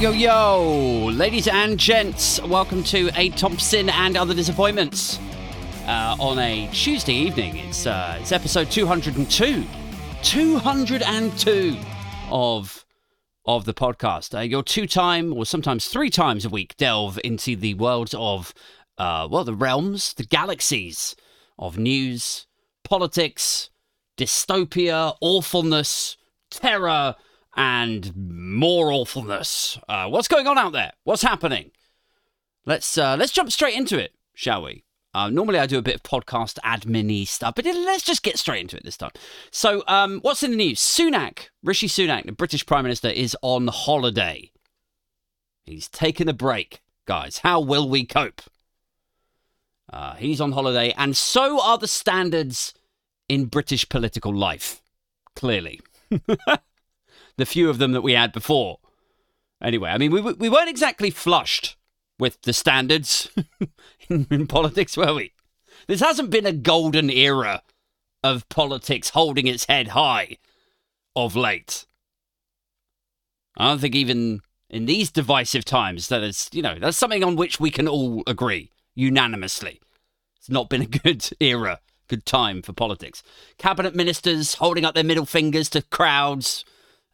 yo, yo, ladies and gents, welcome to A Thompson and Other Disappointments. Uh, on a Tuesday evening, it's uh, it's episode 202, 202 of of the podcast. Uh, your two time or sometimes three times a week delve into the world of uh, well, the realms, the galaxies of news, politics, dystopia, awfulness, terror and more awfulness. Uh, what's going on out there? What's happening? Let's uh, let's jump straight into it, shall we? Uh, normally I do a bit of podcast admin stuff, but let's just get straight into it this time. So, um, what's in the news? Sunak, Rishi Sunak, the British Prime Minister, is on holiday. He's taken a break, guys. How will we cope? Uh, he's on holiday, and so are the standards in British political life. Clearly. the few of them that we had before. Anyway, I mean, we, we weren't exactly flushed with the standards in, in politics, were we? This hasn't been a golden era of politics holding its head high of late. I don't think even in these divisive times that is, you know, that's something on which we can all agree unanimously. It's not been a good era, good time for politics. Cabinet ministers holding up their middle fingers to crowds,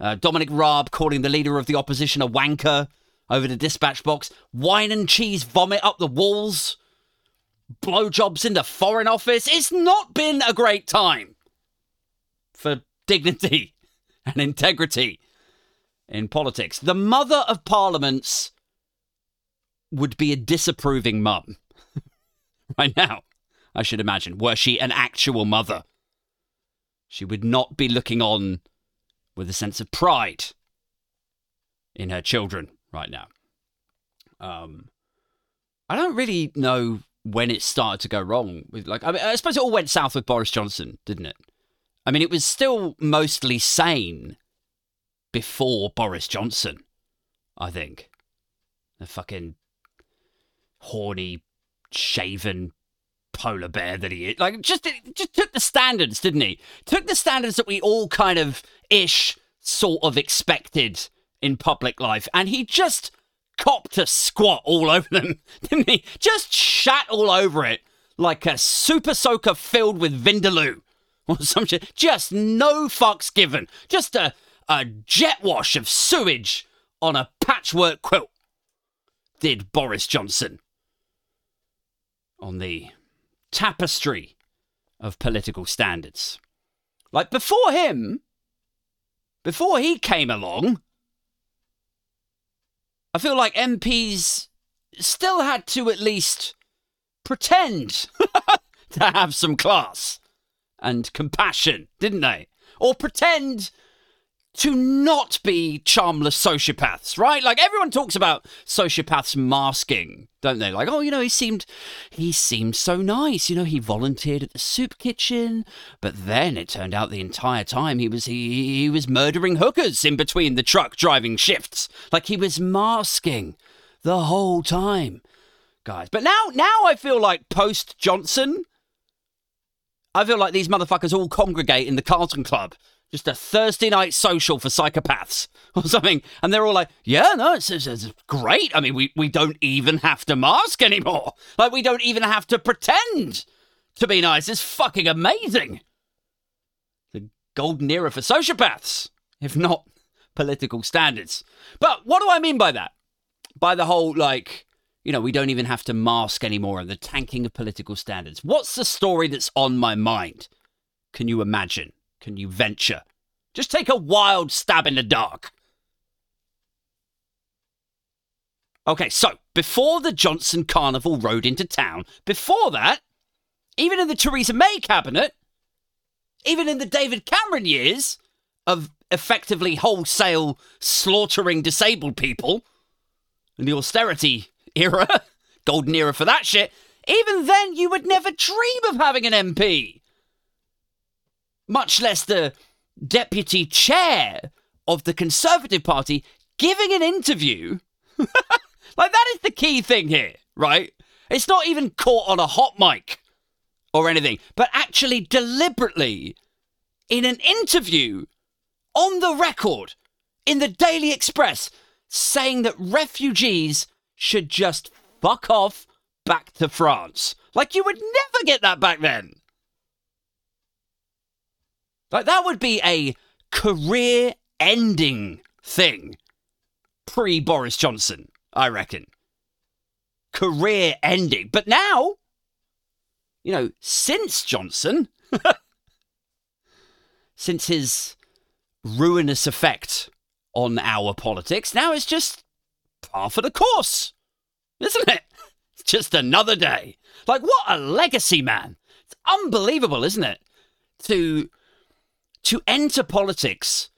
uh, Dominic Raab calling the leader of the opposition a wanker over the dispatch box. Wine and cheese vomit up the walls. Blowjobs in the Foreign Office. It's not been a great time for dignity and integrity in politics. The mother of parliaments would be a disapproving mum right now, I should imagine, were she an actual mother. She would not be looking on with a sense of pride in her children right now. Um, I don't really know when it started to go wrong with like I, mean, I suppose it all went south with Boris Johnson, didn't it? I mean, it was still mostly sane before Boris Johnson. I think the fucking horny, shaven polar bear that he is. Like, just just took the standards, didn't he? Took the standards that we all kind of ish sort of expected in public life, and he just copped a squat all over them, didn't he? Just shat all over it like a super soaker filled with Vindaloo or some shit. Just no fucks given. Just a, a jet wash of sewage on a patchwork quilt. Did Boris Johnson on the tapestry of political standards. Like before him, before he came along, I feel like MPs still had to at least pretend to have some class and compassion, didn't they? Or pretend to not be charmless sociopaths, right? Like everyone talks about sociopaths masking, don't they? Like, oh, you know, he seemed he seemed so nice. You know, he volunteered at the soup kitchen, but then it turned out the entire time he was he, he was murdering hookers in between the truck driving shifts. Like he was masking the whole time. Guys. But now now I feel like post Johnson I feel like these motherfuckers all congregate in the Carlton Club just a Thursday night social for psychopaths or something. And they're all like, yeah, no, it's, it's, it's, great. I mean, we, we don't even have to mask anymore. Like, we don't even have to pretend to be nice. It's fucking amazing. The golden era for sociopaths, if not political standards. But what do I mean by that? By the whole, like, you know, we don't even have to mask anymore and the tanking of political standards. What's the story that's on my mind? Can you imagine? Can you venture? Just take a wild stab in the dark. Okay, so before the Johnson Carnival rode into town, before that, even in the Theresa May cabinet, even in the David Cameron years of effectively wholesale slaughtering disabled people, in the austerity era, golden era for that shit, even then you would never dream of having an MP much less the deputy chair of the Conservative Party, giving an interview. like, that is the key thing here, right? It's not even caught on a hot mic or anything, but actually deliberately in an interview on the record in the Daily Express saying that refugees should just fuck off back to France. Like, you would never get that back then. Like, that would be a career ending thing pre Boris Johnson, I reckon. Career ending. But now, you know, since Johnson, since his ruinous effect on our politics, now it's just par for the course, isn't it? Just another day. Like, what a legacy, man. It's unbelievable, isn't it? To to enter politics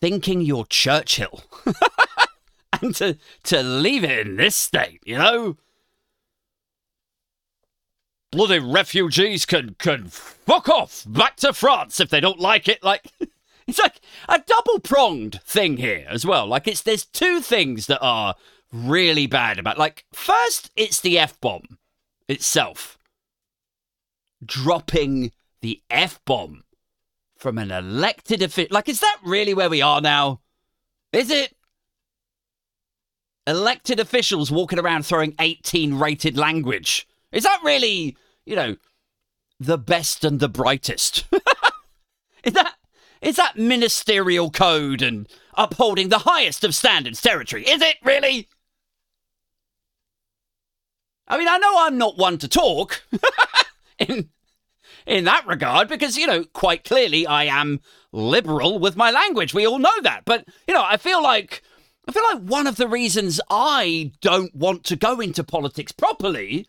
thinking you're Churchill and to, to leave it in this state, you know? Bloody refugees can, can fuck off back to France if they don't like it. Like, it's like a double pronged thing here as well. Like, it's there's two things that are really bad about. Like, first, it's the F bomb itself. Dropping the F bomb from an elected official. Like, is that really where we are now? Is it? Elected officials walking around throwing 18 rated language. Is that really, you know, the best and the brightest? is that is that ministerial code and upholding the highest of standards territory? Is it really? I mean, I know I'm not one to talk in in that regard because, you know, quite clearly I am liberal with my language. We all know that. But, you know, I feel like. I feel like one of the reasons I don't want to go into politics properly,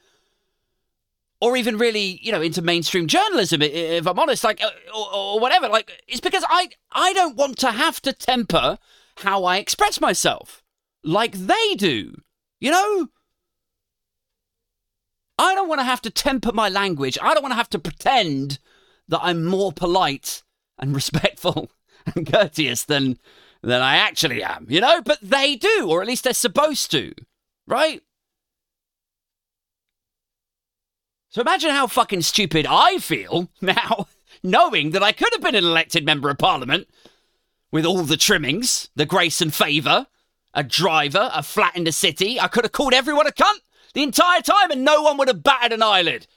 or even really, you know, into mainstream journalism, if I'm honest, like, uh, or, or whatever, like, it's because I, I don't want to have to temper how I express myself like they do, you know? I don't want to have to temper my language. I don't want to have to pretend that I'm more polite and respectful and courteous than than I actually am, you know? But they do, or at least they're supposed to, right? So imagine how fucking stupid I feel now, knowing that I could have been an elected member of parliament with all the trimmings, the grace and favour, a driver, a flat in the city. I could have called everyone a cunt the entire time and no one would have batted an eyelid.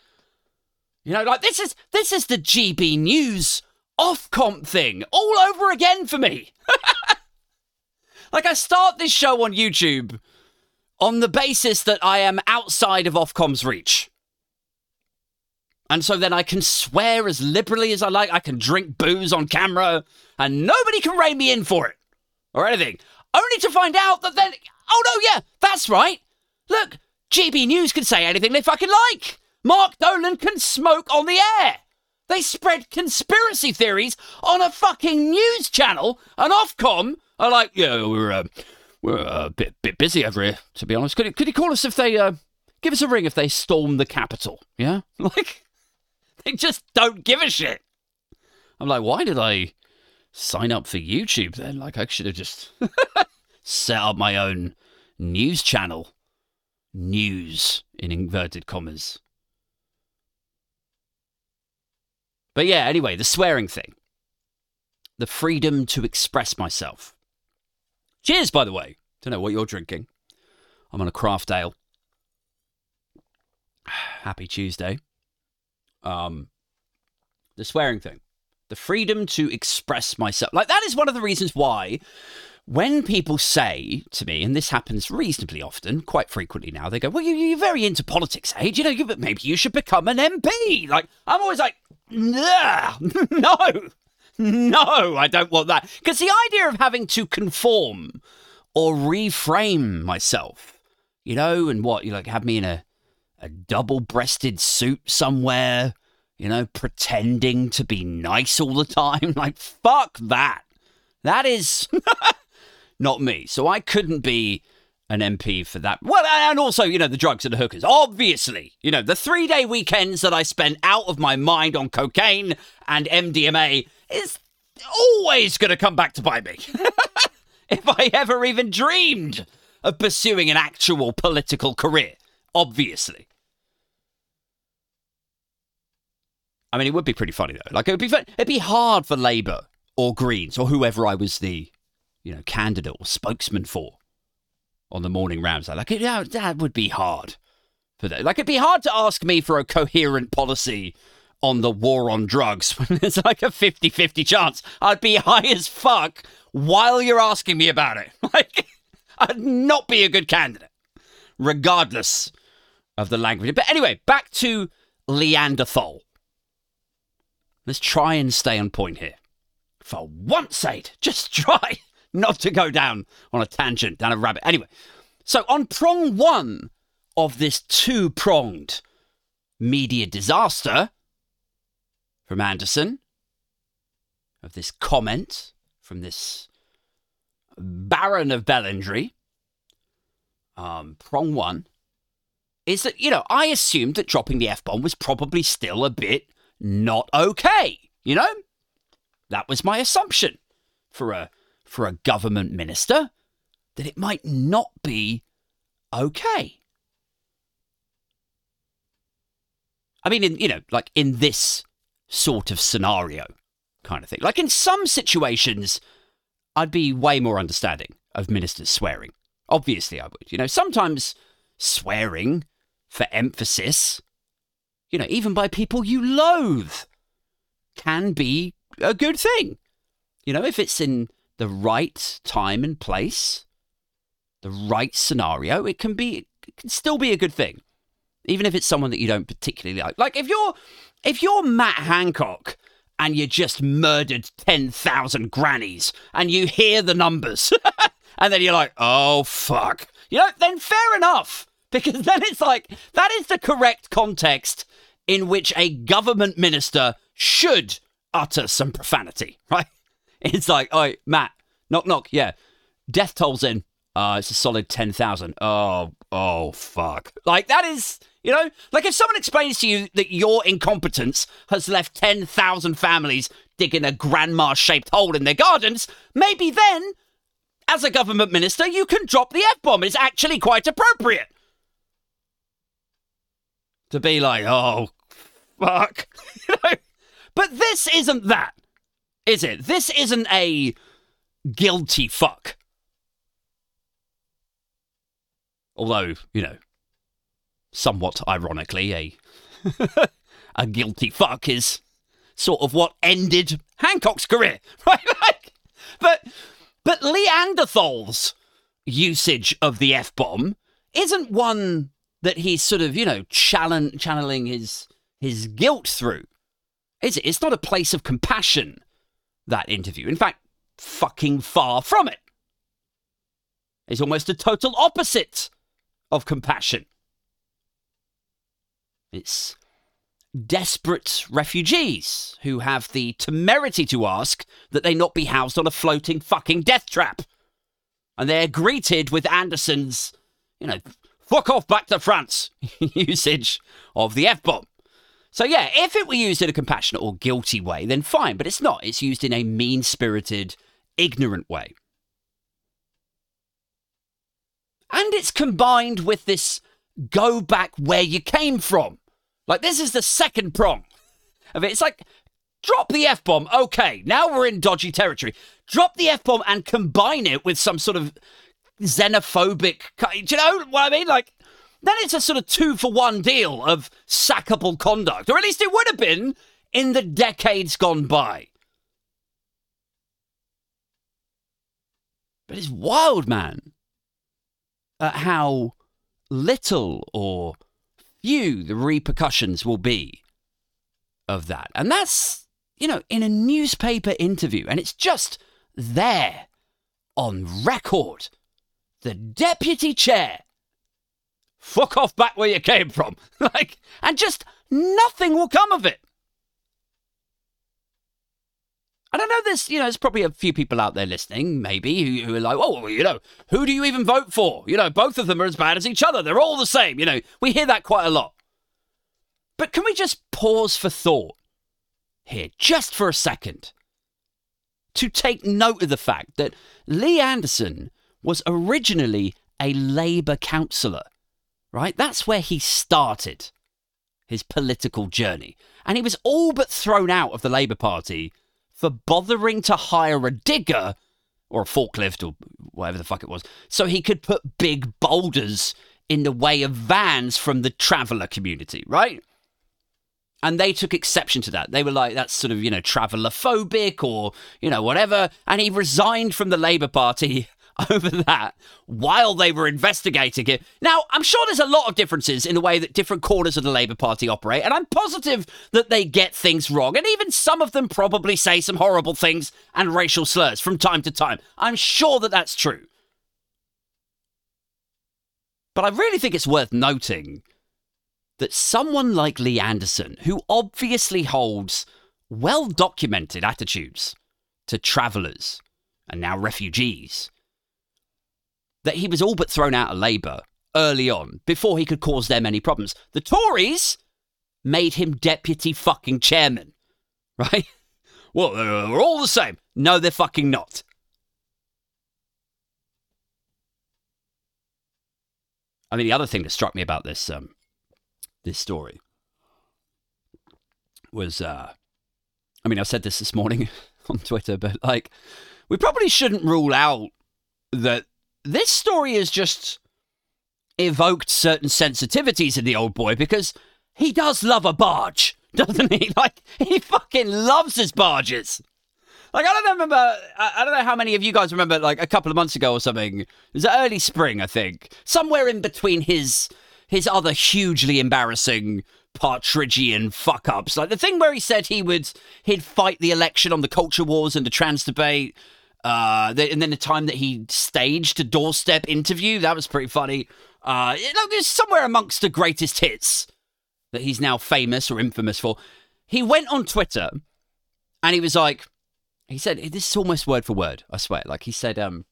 You know, like this is this is the GB News Ofcom thing all over again for me. like I start this show on YouTube on the basis that I am outside of Ofcom's reach. And so then I can swear as liberally as I like. I can drink booze on camera, and nobody can rein me in for it or anything. Only to find out that then, oh no, yeah, that's right. Look, GB News can say anything they fucking like. Mark Dolan can smoke on the air. They spread conspiracy theories on a fucking news channel, and Ofcom are like, yeah, we're uh, we're a bit bit busy over here, to be honest. Could you, could you call us if they uh, give us a ring if they storm the capital? Yeah, like they just don't give a shit. I'm like, why did I sign up for YouTube then? Like, I should have just set up my own news channel news in inverted commas. But yeah, anyway, the swearing thing. The freedom to express myself. Cheers, by the way. Don't know what you're drinking. I'm on a craft ale. Happy Tuesday. Um, the swearing thing. The freedom to express myself. Like, that is one of the reasons why when people say to me, and this happens reasonably often, quite frequently now, they go, "Well, you, are very into politics, eh? You know, you, maybe you should become an MP." Like I'm always like, "Nah, no, no, I don't want that," because the idea of having to conform or reframe myself, you know, and what you like have me in a a double-breasted suit somewhere, you know, pretending to be nice all the time, like fuck that. That is. not me. So I couldn't be an MP for that. Well, and also, you know, the drugs and the hookers. Obviously, you know, the three day weekends that I spent out of my mind on cocaine and MDMA is always going to come back to bite me. if I ever even dreamed of pursuing an actual political career, obviously. I mean, it would be pretty funny though. Like, it would be fun. It'd be hard for Labour or Greens or whoever I was the you know, candidate or spokesman for. on the morning rounds. Like, yeah, that would be hard for that. Like, it'd be hard to ask me for a coherent policy on the war on drugs when there's like a 50 50 chance I'd be high as fuck while you're asking me about it. Like, I'd not be a good candidate, regardless of the language. But anyway, back to Leanderthal. Let's try and stay on point here. For once, Aid, just try not to go down on a tangent, down a rabbit. Anyway, so on prong one of this two pronged media disaster from Anderson, of this comment from this Baron of Bellendry, um, prong one, is that, you know, I assumed that dropping the F bomb was probably still a bit not okay. You know? That was my assumption for a for a government minister that it might not be okay. I mean, in you know, like in this sort of scenario, kind of thing. Like in some situations, I'd be way more understanding of ministers swearing. Obviously, I would. You know, sometimes swearing for emphasis, you know, even by people you loathe, can be a good thing. You know, if it's in the right time and place, the right scenario, it can be it can still be a good thing. Even if it's someone that you don't particularly like. Like if you're if you're Matt Hancock and you just murdered 10,000 grannies and you hear the numbers and then you're like, "Oh fuck." You know, then fair enough because then it's like that is the correct context in which a government minister should utter some profanity, right? It's like, oh, Matt, knock, knock, yeah. Death tolls in. Uh, it's a solid 10,000. Oh, oh, fuck. Like, that is, you know, like if someone explains to you that your incompetence has left 10,000 families digging a grandma shaped hole in their gardens, maybe then, as a government minister, you can drop the F bomb. It's actually quite appropriate. To be like, oh, fuck. you know? But this isn't that, is it? This isn't a guilty fuck. Although, you know, somewhat ironically, a a guilty fuck is sort of what ended Hancock's career, right? But but Leanderthal's usage of the f bomb isn't one that he's sort of you know channeling his his guilt through. Is it? It's not a place of compassion, that interview. In fact, fucking far from it. It's almost a total opposite of compassion. It's desperate refugees who have the temerity to ask that they not be housed on a floating fucking death trap. And they're greeted with Anderson's, you know, fuck off back to France usage of the F bomb. So, yeah, if it were used in a compassionate or guilty way, then fine, but it's not. It's used in a mean spirited, ignorant way. And it's combined with this go back where you came from. Like, this is the second prong of it. It's like, drop the F bomb. Okay, now we're in dodgy territory. Drop the F bomb and combine it with some sort of xenophobic. Do you know what I mean? Like, then it's a sort of two for one deal of sackable conduct, or at least it would have been in the decades gone by. But it's wild, man, at how little or few the repercussions will be of that. And that's, you know, in a newspaper interview, and it's just there on record. The deputy chair fuck off back where you came from. like, and just nothing will come of it. And I know there's, you know, there's probably a few people out there listening, maybe, who, who, are like, oh, well, you know, who do you even vote for? You know, both of them are as bad as each other. They're all the same. You know, we hear that quite a lot. But can we just pause for thought here, just for a second, to take note of the fact that Lee Anderson was originally a Labour councillor right? That's where he started his political journey. And he was all but thrown out of the Labour Party for bothering to hire a digger or a forklift or whatever the fuck it was, so he could put big boulders in the way of vans from the traveller community, right? And they took exception to that. They were like, that's sort of, you know, traveller phobic or, you know, whatever. And he resigned from the Labour Party over that while they were investigating it. Now, I'm sure there's a lot of differences in the way that different corners of the Labour Party operate, and I'm positive that they get things wrong, and even some of them probably say some horrible things and racial slurs from time to time. I'm sure that that's true. But I really think it's worth noting that someone like Lee Anderson, who obviously holds well documented attitudes to travellers and now refugees, that he was all but thrown out of Labour early on before he could cause them any problems. The Tories made him deputy fucking chairman, right? Well, they're all the same. No, they're fucking not. I mean, the other thing that struck me about this um, this story was, uh, I mean, I said this this morning on Twitter, but like, we probably shouldn't rule out that this story has just evoked certain sensitivities in the old boy because he does love a barge, doesn't he? Like he fucking loves his barges. Like I don't remember. I don't know how many of you guys remember. Like a couple of months ago or something. It was early spring, I think. Somewhere in between his his other hugely embarrassing Partridgian fuck ups, like the thing where he said he would he'd fight the election on the culture wars and the trans debate. Uh, and then the time that he staged a doorstep interview, that was pretty funny. Uh, it's somewhere amongst the greatest hits that he's now famous or infamous for. He went on Twitter and he was like, he said, this is almost word for word, I swear. Like he said, um,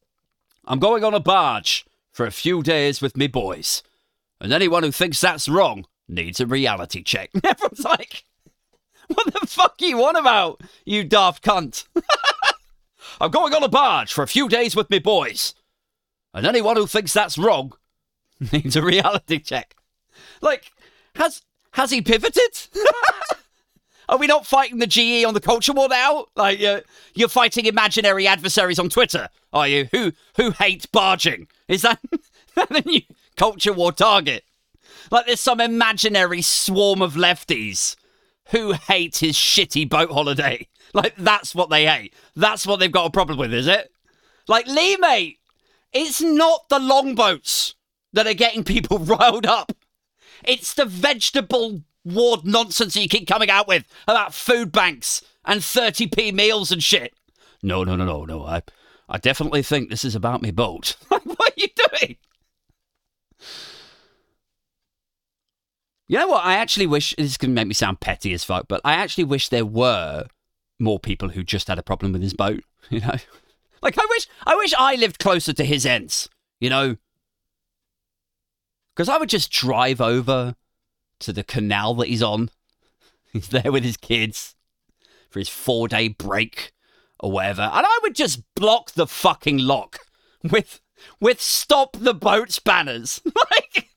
I'm going on a barge for a few days with me boys. And anyone who thinks that's wrong needs a reality check. Everyone's like, what the fuck are you on about, you daft cunt? I'm going on a barge for a few days with me boys. And anyone who thinks that's wrong needs a reality check. Like, has has he pivoted? Are we not fighting the GE on the culture war now? Like you're, you're fighting imaginary adversaries on Twitter, are you? Who who hate barging? Is that the new culture war target? Like there's some imaginary swarm of lefties who hate his shitty boat holiday. Like, that's what they hate. That's what they've got a problem with, is it? Like, Lee, mate, it's not the longboats that are getting people riled up. It's the vegetable ward nonsense that you keep coming out with about food banks and 30p meals and shit. No, no, no, no, no. I, I definitely think this is about me boat. what are you doing? You know what? I actually wish this can make me sound petty as fuck, but I actually wish there were more people who just had a problem with his boat. You know, like I wish I wish I lived closer to his ends. You know, because I would just drive over to the canal that he's on. He's there with his kids for his four day break or whatever, and I would just block the fucking lock with with stop the boats banners, like,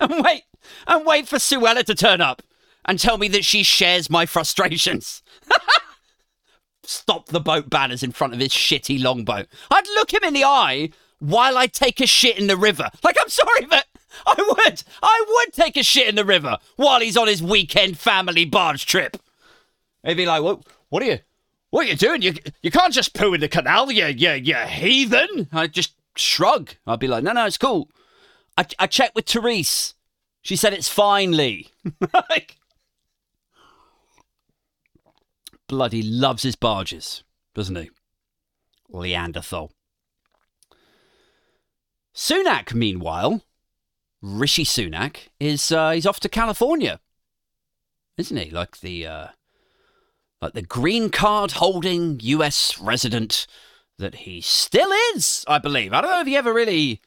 and wait and wait for Suella to turn up and tell me that she shares my frustrations. stop the boat banners in front of his shitty longboat. I'd look him in the eye while I take a shit in the river. Like, I'm sorry, but I would. I would take a shit in the river while he's on his weekend family barge trip. He'd be like, what, what are you, what are you doing? You, you can't just poo in the canal, you, you, you heathen. I'd just shrug. I'd be like, no, no, it's cool. I, I checked with Therese. She said it's fine, Lee. like, bloody loves his barges, doesn't he? Leanderthal. Sunak, meanwhile, Rishi Sunak is uh, he's off to California, isn't he? Like the uh, like the green card holding U.S. resident that he still is, I believe. I don't know if he ever really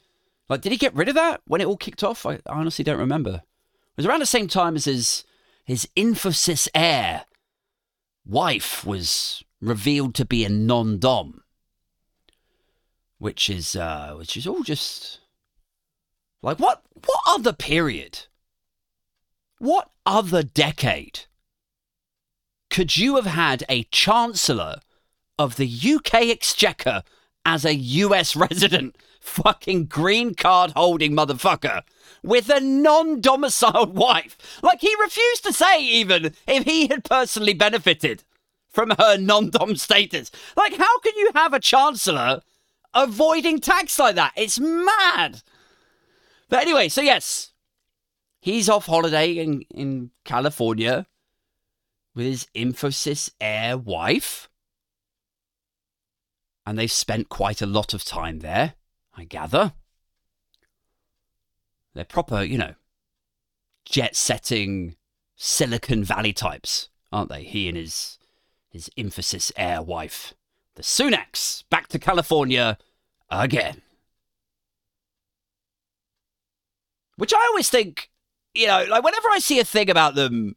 like did he get rid of that when it all kicked off? I honestly don't remember. It was around the same time as his his Infosys heir wife was revealed to be a non-dom, which is uh, which is all just like what what other period, what other decade could you have had a chancellor of the UK Exchequer as a US resident, fucking green card holding motherfucker with a non domiciled wife. Like, he refused to say even if he had personally benefited from her non dom status. Like, how can you have a chancellor avoiding tax like that? It's mad. But anyway, so yes, he's off holiday in, in California with his Infosys heir wife. And they've spent quite a lot of time there, I gather. They're proper, you know, jet setting Silicon Valley types, aren't they? He and his his Infosys heir wife. The Sunaks back to California again. Which I always think, you know, like whenever I see a thing about them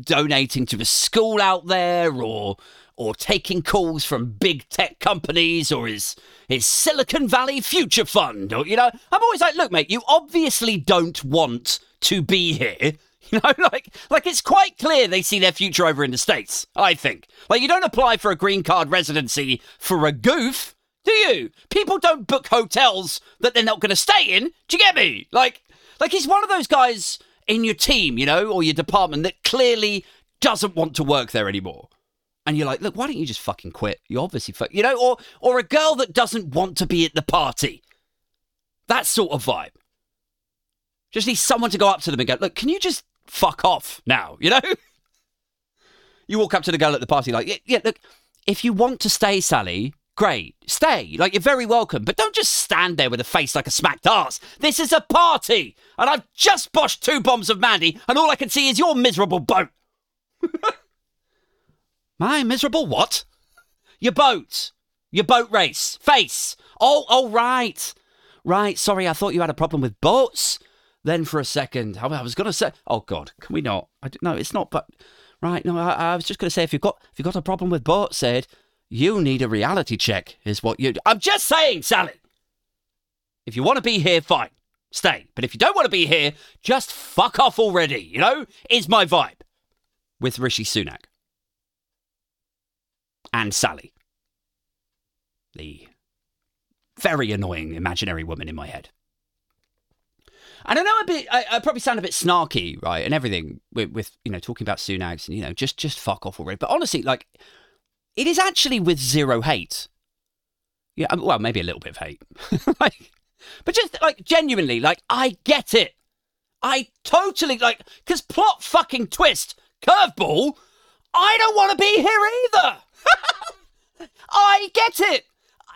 donating to a school out there or or taking calls from big tech companies or his his Silicon Valley Future Fund or you know, I'm always like, look, mate, you obviously don't want to be here. You know, like like it's quite clear they see their future over in the States, I think. Like you don't apply for a green card residency for a goof, do you? People don't book hotels that they're not gonna stay in. Do you get me? Like like he's one of those guys in your team, you know, or your department that clearly doesn't want to work there anymore. And you're like, look, why don't you just fucking quit? You obviously, fuck, you know, or or a girl that doesn't want to be at the party. That sort of vibe. Just need someone to go up to them and go, look, can you just fuck off now? You know. you walk up to the girl at the party like, yeah, yeah, look, if you want to stay, Sally, great, stay. Like you're very welcome, but don't just stand there with a face like a smacked ass. This is a party, and I've just boshed two bombs of Mandy, and all I can see is your miserable boat. My miserable what? Your boat. Your boat race. Face. Oh, oh, right. Right, sorry, I thought you had a problem with boats. Then for a second, I was going to say, oh God, can we not? I, no, it's not, but, right, no, I, I was just going to say, if you've got, if you've got a problem with boats, said, you need a reality check, is what you. I'm just saying, Sally. If you want to be here, fine. Stay. But if you don't want to be here, just fuck off already, you know? Is my vibe. With Rishi Sunak and Sally, the very annoying imaginary woman in my head. And I know a bit, I, I, probably sound a bit snarky, right, and everything with, with, you know talking about Sunaks and you know just just fuck off already. But honestly, like, it is actually with zero hate. Yeah, um, well, maybe a little bit of hate, like, but just like genuinely, like I get it. I totally like because plot fucking twist curveball. I don't want to be here either. I get it.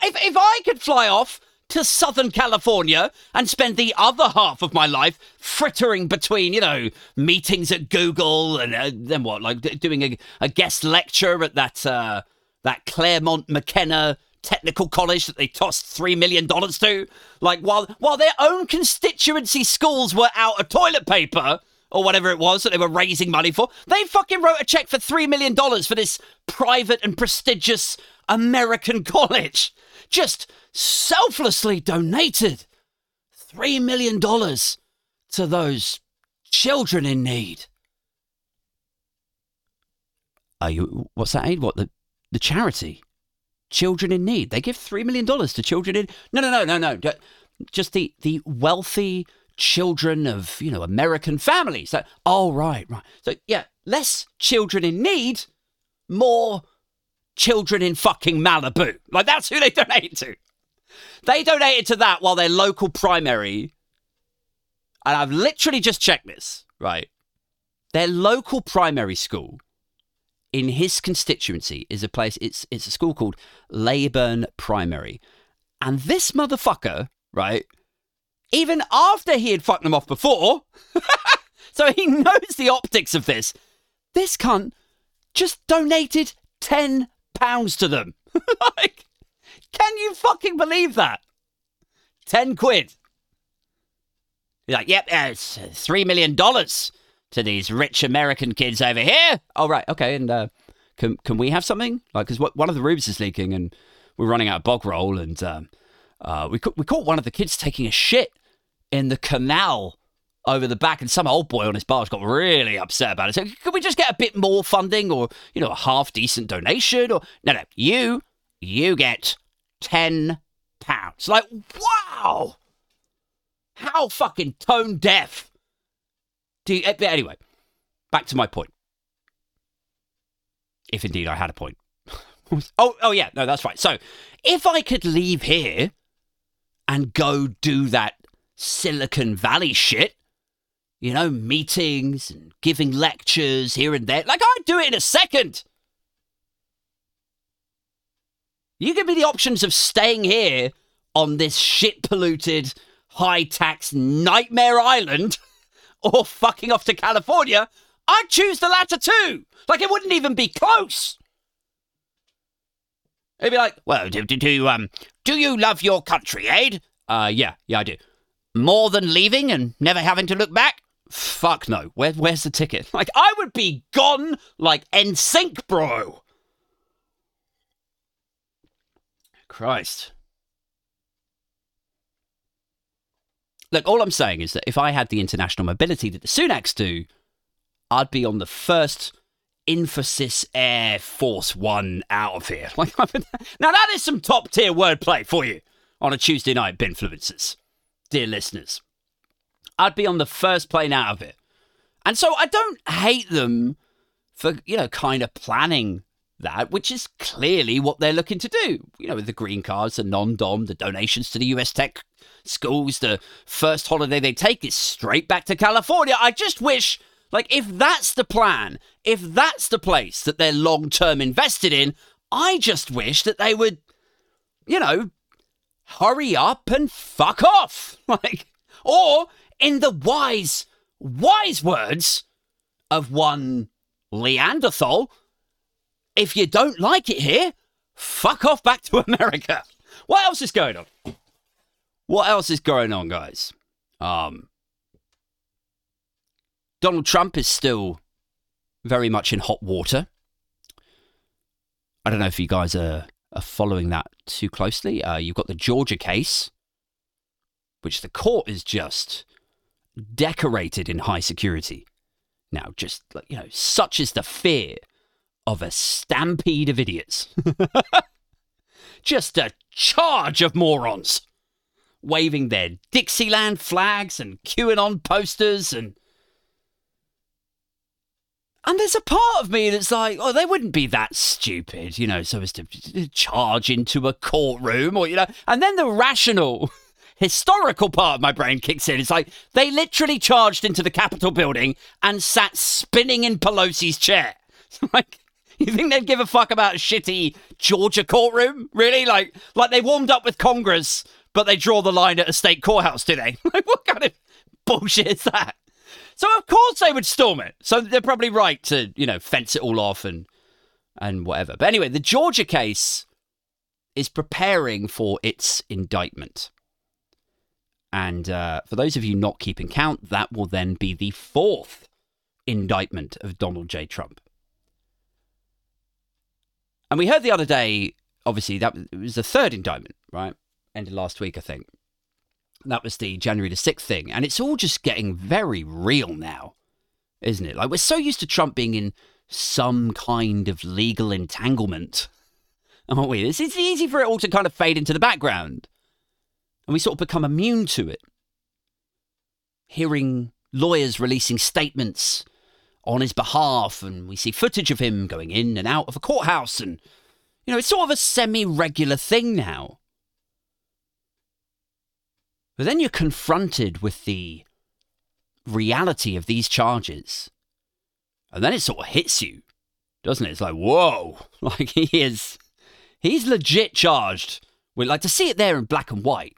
If, if I could fly off to Southern California and spend the other half of my life frittering between, you know, meetings at Google and uh, then what, like doing a, a, guest lecture at that uh, that Claremont McKenna technical college that they tossed three million dollars to, like while while their own constituency schools were out of toilet paper or whatever it was that they were raising money for. They fucking wrote a check for $3 million for this private and prestigious American college. Just selflessly donated $3 million to those children in need. Are you, what's that aid? What, the, the charity? Children in need. They give $3 million to children in, no, no, no, no, no. Just the, the wealthy children of, you know, American families. So, oh, right, right. So, yeah, less children in need, more children in fucking Malibu. Like, that's who they donate to. They donated to that while their local primary, and I've literally just checked this, right? Their local primary school in his constituency is a place, it's, it's a school called Leyburn Primary. And this motherfucker, right, even after he had fucked them off before. so he knows the optics of this. This cunt just donated ten pounds to them. like, can you fucking believe that? Ten quid. He's like, yep, uh, it's three million dollars to these rich American kids over here. Oh right, okay, and uh, can can we have something? Like, because one of the roofs is leaking, and we're running out of bog roll, and um, uh, we, ca- we caught one of the kids taking a shit in the canal over the back, and some old boy on his barge got really upset about it. So, could we just get a bit more funding, or you know, a half decent donation, or no, no, you, you get 10 pounds. Like, wow! How fucking tone deaf. Do you, eh, but anyway, back to my point. If indeed I had a point. oh, oh yeah, no, that's right. So, if I could leave here and go do that Silicon Valley shit, you know, meetings and giving lectures here and there, like I'd do it in a second. You give me the options of staying here on this shit polluted, high tax nightmare island or fucking off to California. I'd choose the latter too. Like it wouldn't even be close. It'd be like, well, do, do, do, um, do you love your country, Aid? Uh, yeah, yeah, I do. More than leaving and never having to look back? Fuck no. Where, where's the ticket? Like, I would be gone like NSYNC, bro. Christ. Look, all I'm saying is that if I had the international mobility that the Sunaks do, I'd be on the first Infosys Air Force One out of here. Like, now that is some top tier wordplay for you on a Tuesday night, Binfluencers, dear listeners. I'd be on the first plane out of it, and so I don't hate them for you know kind of planning that, which is clearly what they're looking to do. You know, with the green cards, the non-dom, the donations to the US tech schools, the first holiday they take is straight back to California. I just wish like, if that's the plan, if that's the place that they're long term invested in, I just wish that they would, you know, hurry up and fuck off. Like, or in the wise, wise words of one Leanderthal, if you don't like it here, fuck off back to America. What else is going on? What else is going on, guys? Um, Donald Trump is still very much in hot water. I don't know if you guys are, are following that too closely. Uh, you've got the Georgia case, which the court is just decorated in high security. Now, just you know, such is the fear of a stampede of idiots. just a charge of morons waving their Dixieland flags and QAnon posters and and there's a part of me that's like, oh, they wouldn't be that stupid, you know, so as to charge into a courtroom or, you know, and then the rational, historical part of my brain kicks in. It's like they literally charged into the Capitol building and sat spinning in Pelosi's chair. like, you think they'd give a fuck about a shitty Georgia courtroom? Really? Like, like they warmed up with Congress, but they draw the line at a state courthouse, do they? like, what kind of bullshit is that? So of course they would storm it. So they're probably right to, you know, fence it all off and and whatever. But anyway, the Georgia case is preparing for its indictment. And uh, for those of you not keeping count, that will then be the fourth indictment of Donald J. Trump. And we heard the other day, obviously, that was the third indictment, right? Ended last week, I think. That was the January the 6th thing. And it's all just getting very real now, isn't it? Like, we're so used to Trump being in some kind of legal entanglement, aren't we? It's, it's easy for it all to kind of fade into the background. And we sort of become immune to it. Hearing lawyers releasing statements on his behalf, and we see footage of him going in and out of a courthouse, and, you know, it's sort of a semi regular thing now. But then you're confronted with the reality of these charges. And then it sort of hits you, doesn't it? It's like, whoa, like he is, he's legit charged with, like, to see it there in black and white,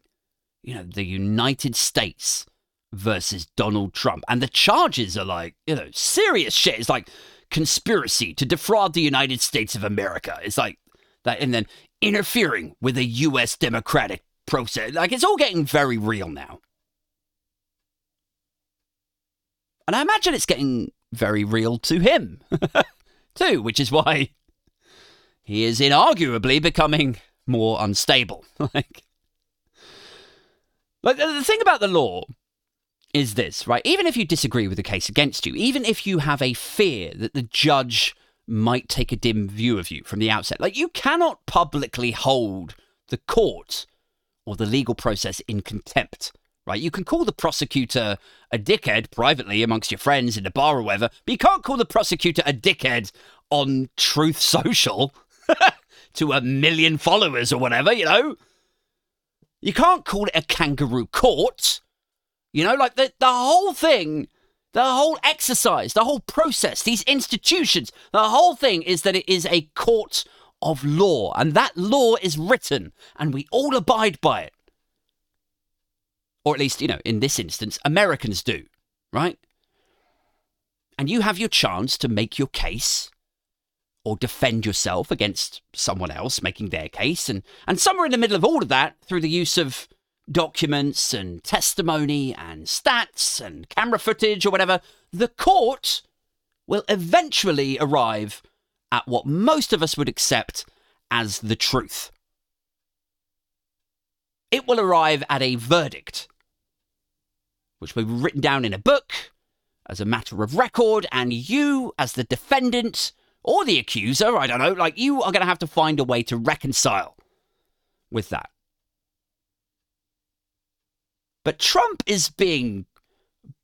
you know, the United States versus Donald Trump. And the charges are like, you know, serious shit. It's like conspiracy to defraud the United States of America. It's like that. And then interfering with a U.S. Democratic process. Like it's all getting very real now. And I imagine it's getting very real to him, too, which is why he is inarguably becoming more unstable. like, like the thing about the law is this, right? Even if you disagree with the case against you, even if you have a fear that the judge might take a dim view of you from the outset, like you cannot publicly hold the court or the legal process in contempt. Right? You can call the prosecutor a dickhead privately amongst your friends in the bar or whatever, but you can't call the prosecutor a dickhead on Truth Social to a million followers or whatever, you know? You can't call it a kangaroo court. You know, like the, the whole thing, the whole exercise, the whole process, these institutions, the whole thing is that it is a court of law. And that law is written, and we all abide by it. Or at least, you know, in this instance, Americans do, right? And you have your chance to make your case or defend yourself against someone else making their case. And, and somewhere in the middle of all of that, through the use of documents and testimony and stats and camera footage or whatever, the court will eventually arrive at what most of us would accept as the truth. It will arrive at a verdict, which will be written down in a book as a matter of record, and you, as the defendant or the accuser, I don't know, like you are going to have to find a way to reconcile with that. But Trump is being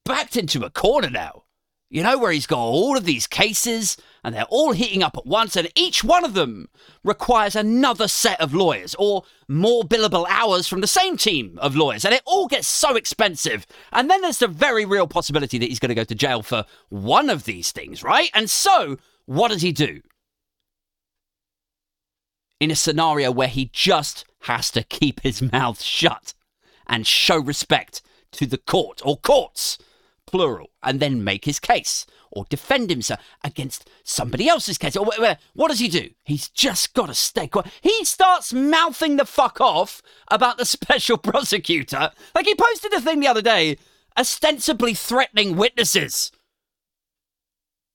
backed into a corner now. You know, where he's got all of these cases and they're all heating up at once, and each one of them requires another set of lawyers or more billable hours from the same team of lawyers. And it all gets so expensive. And then there's the very real possibility that he's going to go to jail for one of these things, right? And so, what does he do? In a scenario where he just has to keep his mouth shut and show respect to the court or courts plural, and then make his case or defend himself against somebody else's case. Or what does he do? He's just got to stay quiet. He starts mouthing the fuck off about the special prosecutor. Like he posted a thing the other day, ostensibly threatening witnesses.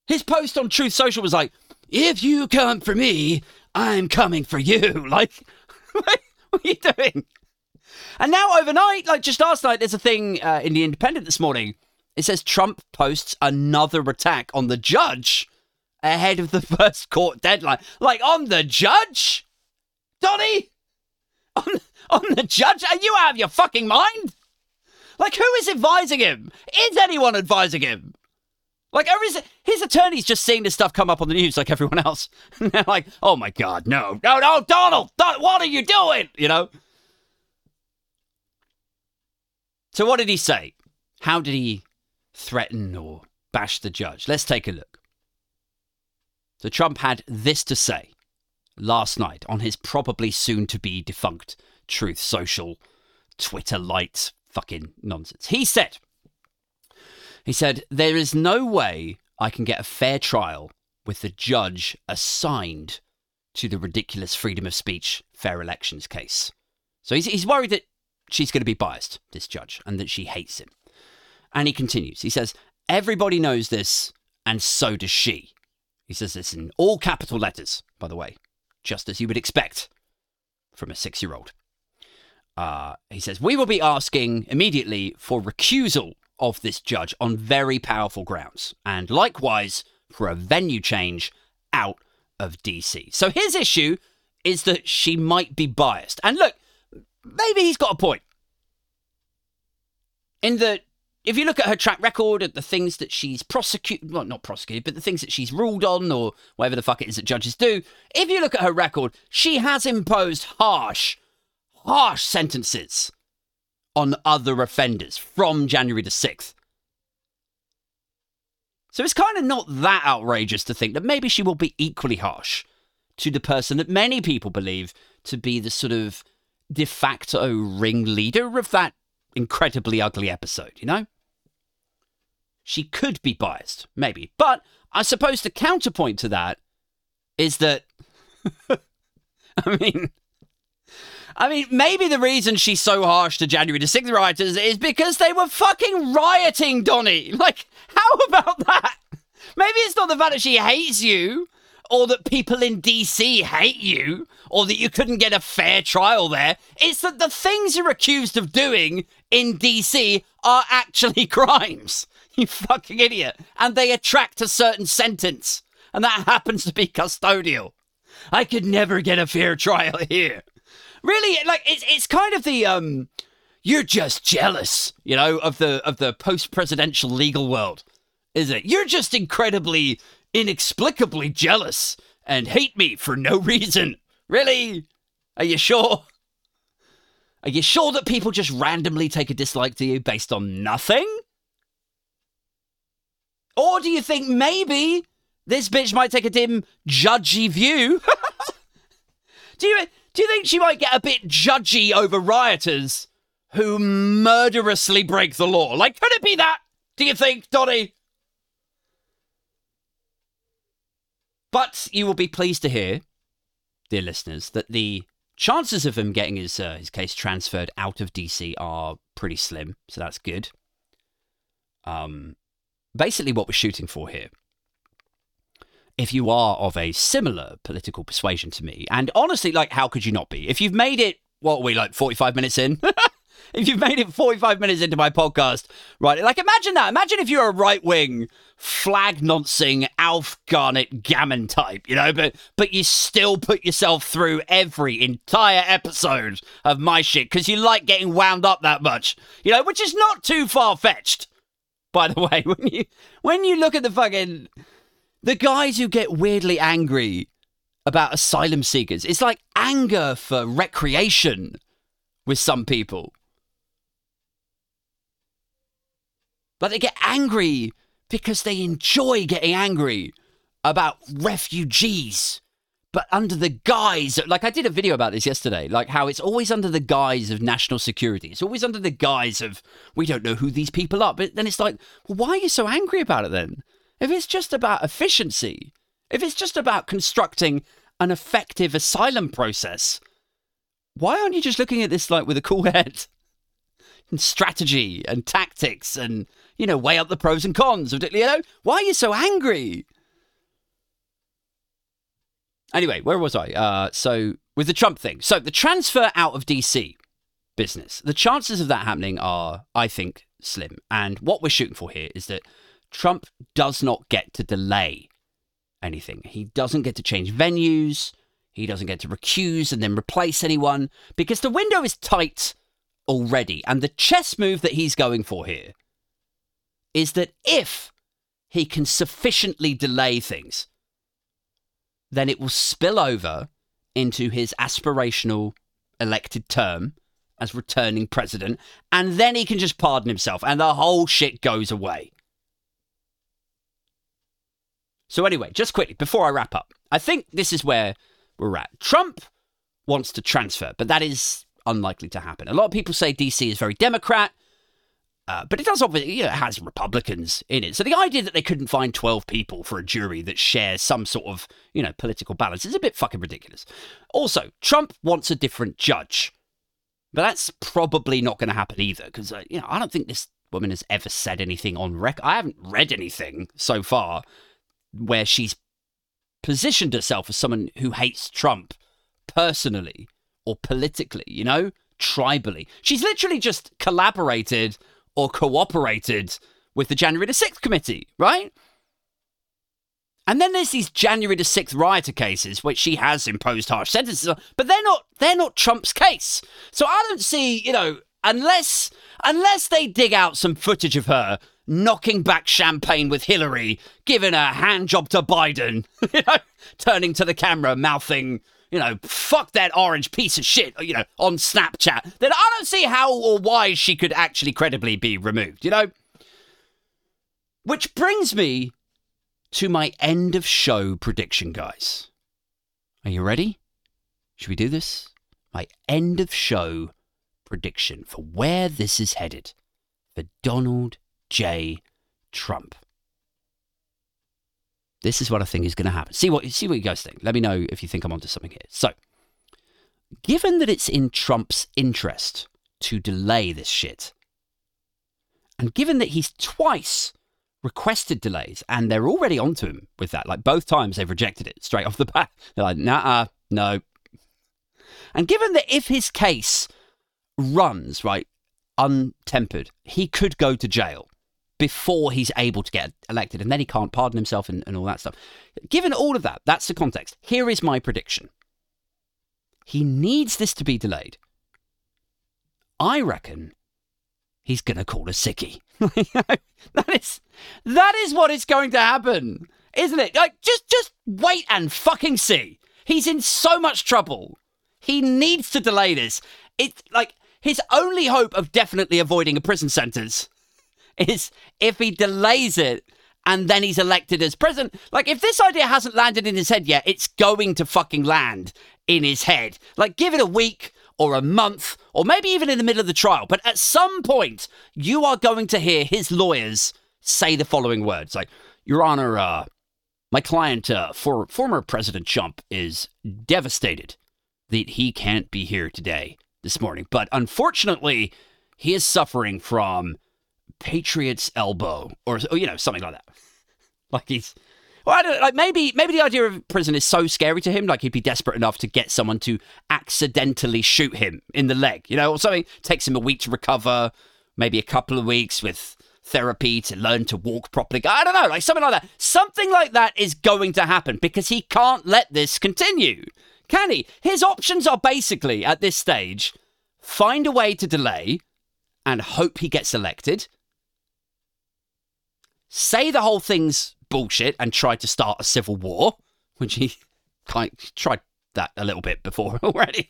His post on Truth Social was like, "If you come for me, I'm coming for you." Like, what are you doing? And now overnight, like just last night, there's a thing uh, in the Independent this morning it says Trump posts another attack on the judge ahead of the first court deadline. Like on the judge? Donny? On, on the judge? Are you out of your fucking mind? Like who is advising him? Is anyone advising him? Like, is his attorney's just seeing this stuff come up on the news like everyone else? And they're like, oh my God, no, no, no, Donald, Don- what are you doing? You know? So, what did he say? How did he threaten or bash the judge. Let's take a look. So Trump had this to say last night on his probably soon to be defunct Truth Social Twitter light fucking nonsense. He said, he said, there is no way I can get a fair trial with the judge assigned to the ridiculous freedom of speech fair elections case. So he's, he's worried that she's going to be biased, this judge, and that she hates him. And he continues. He says, Everybody knows this, and so does she. He says this in all capital letters, by the way, just as you would expect from a six year old. Uh, he says, We will be asking immediately for recusal of this judge on very powerful grounds, and likewise for a venue change out of DC. So his issue is that she might be biased. And look, maybe he's got a point. In that if you look at her track record, at the things that she's prosecuted, well, not prosecuted, but the things that she's ruled on, or whatever the fuck it is that judges do, if you look at her record, she has imposed harsh, harsh sentences on other offenders from January the 6th. So it's kind of not that outrageous to think that maybe she will be equally harsh to the person that many people believe to be the sort of de facto ringleader of that incredibly ugly episode, you know? She could be biased, maybe. But I suppose the counterpoint to that is that I mean I mean, maybe the reason she's so harsh to January the 6th writers is because they were fucking rioting, Donny. Like, how about that? Maybe it's not the fact that she hates you or that people in DC hate you, or that you couldn't get a fair trial there. It's that the things you're accused of doing in DC are actually crimes. You fucking idiot. And they attract a certain sentence, and that happens to be custodial. I could never get a fair trial here. really, like it's it's kind of the um, you're just jealous, you know, of the of the post presidential legal world, isn't it? You're just incredibly, inexplicably jealous and hate me for no reason. Really? Are you sure? Are you sure that people just randomly take a dislike to you based on nothing? Or do you think maybe this bitch might take a dim, judgy view? do you do you think she might get a bit judgy over rioters who murderously break the law? Like, could it be that? Do you think, Donny? But you will be pleased to hear, dear listeners, that the chances of him getting his uh, his case transferred out of DC are pretty slim. So that's good. Um, basically, what we're shooting for here. If you are of a similar political persuasion to me, and honestly, like, how could you not be? If you've made it, what are we like, forty five minutes in? if you've made it 45 minutes into my podcast, right? Like, imagine that. Imagine if you're a right wing, flag noncing, Alf Garnett gammon type, you know, but but you still put yourself through every entire episode of my shit because you like getting wound up that much, you know, which is not too far fetched. By the way, when you when you look at the fucking the guys who get weirdly angry about asylum seekers, it's like anger for recreation with some people. But they get angry because they enjoy getting angry about refugees. But under the guise, like I did a video about this yesterday, like how it's always under the guise of national security. It's always under the guise of we don't know who these people are. But then it's like, well, why are you so angry about it then? If it's just about efficiency, if it's just about constructing an effective asylum process, why aren't you just looking at this like with a cool head? And strategy and tactics and you know, weigh up the pros and cons of, you know, why are you so angry? Anyway, where was I? Uh, so with the Trump thing, so the transfer out of DC business, the chances of that happening are, I think, slim. And what we're shooting for here is that Trump does not get to delay anything. He doesn't get to change venues. He doesn't get to recuse and then replace anyone because the window is tight already. And the chess move that he's going for here is that if he can sufficiently delay things, then it will spill over into his aspirational elected term as returning president, and then he can just pardon himself, and the whole shit goes away. So, anyway, just quickly, before I wrap up, I think this is where we're at. Trump wants to transfer, but that is unlikely to happen. A lot of people say DC is very Democrat. Uh, but it does obviously, you know, it has Republicans in it. So the idea that they couldn't find 12 people for a jury that shares some sort of, you know, political balance is a bit fucking ridiculous. Also, Trump wants a different judge. But that's probably not going to happen either because, uh, you know, I don't think this woman has ever said anything on record. I haven't read anything so far where she's positioned herself as someone who hates Trump personally or politically, you know, tribally. She's literally just collaborated or cooperated with the January the 6th committee, right? And then there's these January the 6th rioter cases, which she has imposed harsh sentences on, but they're not they're not Trump's case. So I don't see, you know, unless unless they dig out some footage of her knocking back champagne with Hillary, giving a hand job to Biden, you know, turning to the camera, mouthing, you know, fuck that orange piece of shit, you know, on Snapchat, then I don't see how or why she could actually credibly be removed, you know? Which brings me to my end of show prediction, guys. Are you ready? Should we do this? My end of show prediction for where this is headed for Donald J. Trump. This is what I think is going to happen. See what see what you guys think. Let me know if you think I'm onto something here. So, given that it's in Trump's interest to delay this shit, and given that he's twice requested delays and they're already onto him with that, like both times they've rejected it straight off the bat. They're like, nah, no. And given that if his case runs right untempered, he could go to jail before he's able to get elected, and then he can't pardon himself and, and all that stuff. Given all of that, that's the context. Here is my prediction he needs this to be delayed. I reckon he's going to call a sickie. that is that is what is going to happen, isn't it? Like just just wait and fucking see. He's in so much trouble. He needs to delay this. It's like his only hope of definitely avoiding a prison sentence is if he delays it and then he's elected as president. Like, if this idea hasn't landed in his head yet, it's going to fucking land in his head. Like, give it a week or a month or maybe even in the middle of the trial. But at some point, you are going to hear his lawyers say the following words like, Your Honor, uh, my client, uh, for former President Trump, is devastated that he can't be here today, this morning. But unfortunately, he is suffering from Patriot's elbow, or you know, something like that. Like he's, well, I don't like maybe maybe the idea of prison is so scary to him, like he'd be desperate enough to get someone to accidentally shoot him in the leg, you know, or something. Takes him a week to recover, maybe a couple of weeks with therapy to learn to walk properly. I don't know, like something like that. Something like that is going to happen because he can't let this continue, can he? His options are basically at this stage find a way to delay and hope he gets elected say the whole thing's bullshit and try to start a civil war, which he kind of tried that a little bit before already.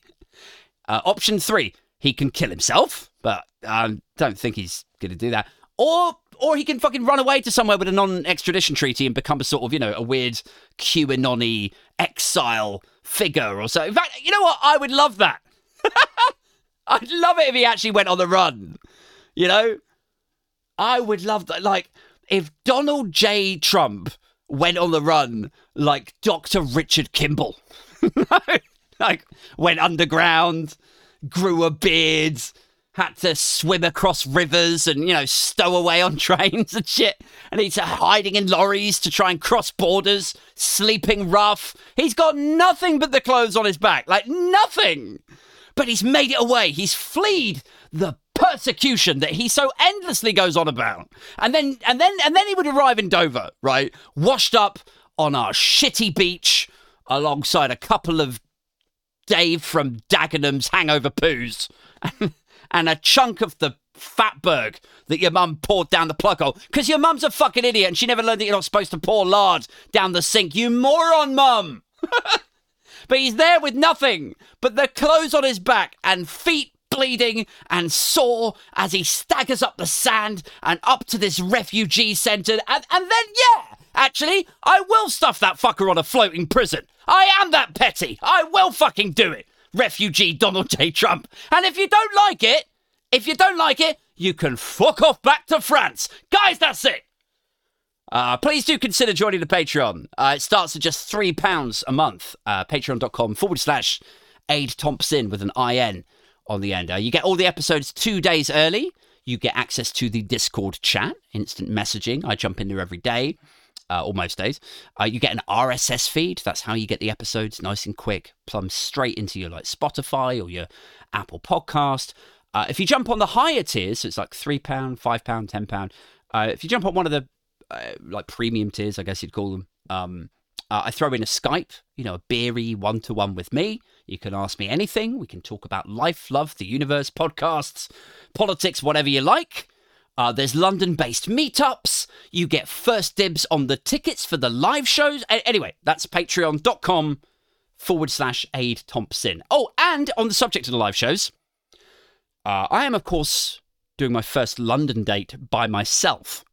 Uh, option three, he can kill himself, but I don't think he's going to do that. Or or he can fucking run away to somewhere with a non-extradition treaty and become a sort of, you know, a weird QAnon exile figure or so. In fact, you know what? I would love that. I'd love it if he actually went on the run. You know? I would love that. Like, if Donald J. Trump went on the run like Dr. Richard Kimble, like went underground, grew a beard, had to swim across rivers and, you know, stow away on trains and shit. And he's hiding in lorries to try and cross borders, sleeping rough. He's got nothing but the clothes on his back, like nothing. But he's made it away. He's fleed the persecution that he so endlessly goes on about. And then and then and then he would arrive in Dover, right? Washed up on our shitty beach alongside a couple of Dave from Dagenham's hangover poos and, a chunk of the fatberg that your mum poured down the plug hole. Because your mum's a fucking idiot and she never learned that you're not supposed to pour lard down the sink. You moron, mum! but he's there with nothing but the clothes on his back and feet bleeding and sore as he staggers up the sand and up to this refugee centre. And, and then, yeah, actually, I will stuff that fucker on a floating prison. I am that petty. I will fucking do it. Refugee Donald J. Trump. And if you don't like it, if you don't like it, you can fuck off back to France. Guys, that's it. Uh, please do consider joining the Patreon. Uh, it starts at just £3 a month. Uh, Patreon.com forward slash Aid Thompson with an IN on the end. Uh, you get all the episodes two days early. You get access to the Discord chat, instant messaging. I jump in there every day, uh, or most days. Uh, you get an RSS feed. That's how you get the episodes nice and quick, plumb straight into your like Spotify or your Apple Podcast. Uh, if you jump on the higher tiers, so it's like three pound, five pound, ten pound. Uh, if you jump on one of the uh, like premium tiers, I guess you'd call them. Um, uh, I throw in a Skype, you know, a beery one to one with me. You can ask me anything. We can talk about life, love, the universe, podcasts, politics, whatever you like. Uh, there's London based meetups. You get first dibs on the tickets for the live shows. A- anyway, that's patreon.com forward slash aid Thompson. Oh, and on the subject of the live shows, uh, I am, of course, doing my first London date by myself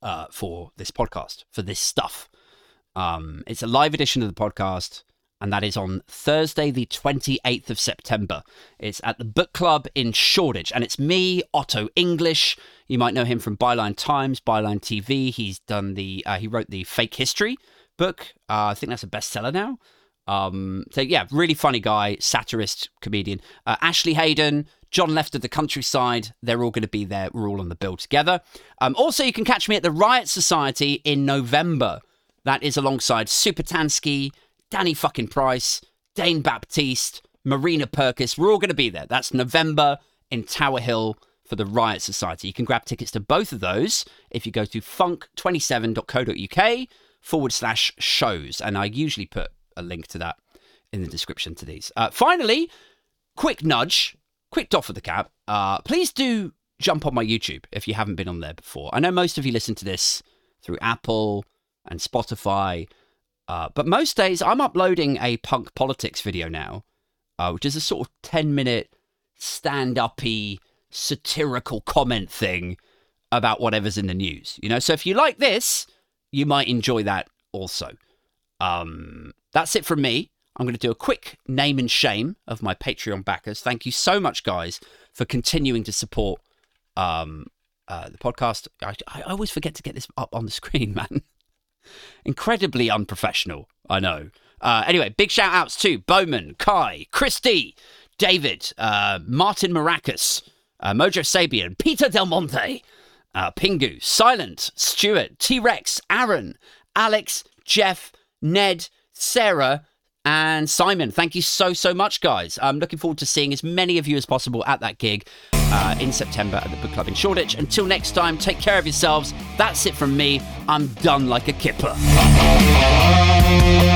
uh, for this podcast, for this stuff. Um, it's a live edition of the podcast, and that is on Thursday, the 28th of September. It's at the book club in Shoreditch, and it's me, Otto English. You might know him from Byline Times, Byline TV. He's done the, uh, he wrote the Fake History book. Uh, I think that's a bestseller now. Um, so yeah, really funny guy, satirist, comedian. Uh, Ashley Hayden, John Left of the Countryside, they're all going to be there. We're all on the bill together. Um, also, you can catch me at the Riot Society in November. That is alongside Super Tanskii, Danny fucking Price, Dane Baptiste, Marina Perkis. We're all going to be there. That's November in Tower Hill for the Riot Society. You can grab tickets to both of those if you go to funk27.co.uk forward slash shows. And I usually put a link to that in the description to these. Uh, finally, quick nudge, quick doff of the cap. Uh, please do jump on my YouTube if you haven't been on there before. I know most of you listen to this through Apple and Spotify, uh, but most days I'm uploading a punk politics video now, uh, which is a sort of 10 minute stand uppy satirical comment thing about whatever's in the news. You know, so if you like this, you might enjoy that also. Um, that's it from me. I'm going to do a quick name and shame of my Patreon backers. Thank you so much, guys, for continuing to support um, uh, the podcast. I, I always forget to get this up on the screen, man. Incredibly unprofessional, I know. Uh, anyway, big shout outs to Bowman, Kai, Christy, David, uh, Martin Maracas, uh, Mojo Sabian, Peter Del Monte, uh, Pingu, Silent, Stuart, T Rex, Aaron, Alex, Jeff, Ned, Sarah, and Simon. Thank you so, so much, guys. I'm looking forward to seeing as many of you as possible at that gig uh, in September at the Book Club in Shoreditch. Until next time, take care of yourselves. That's it from me. I'm done like a kipper.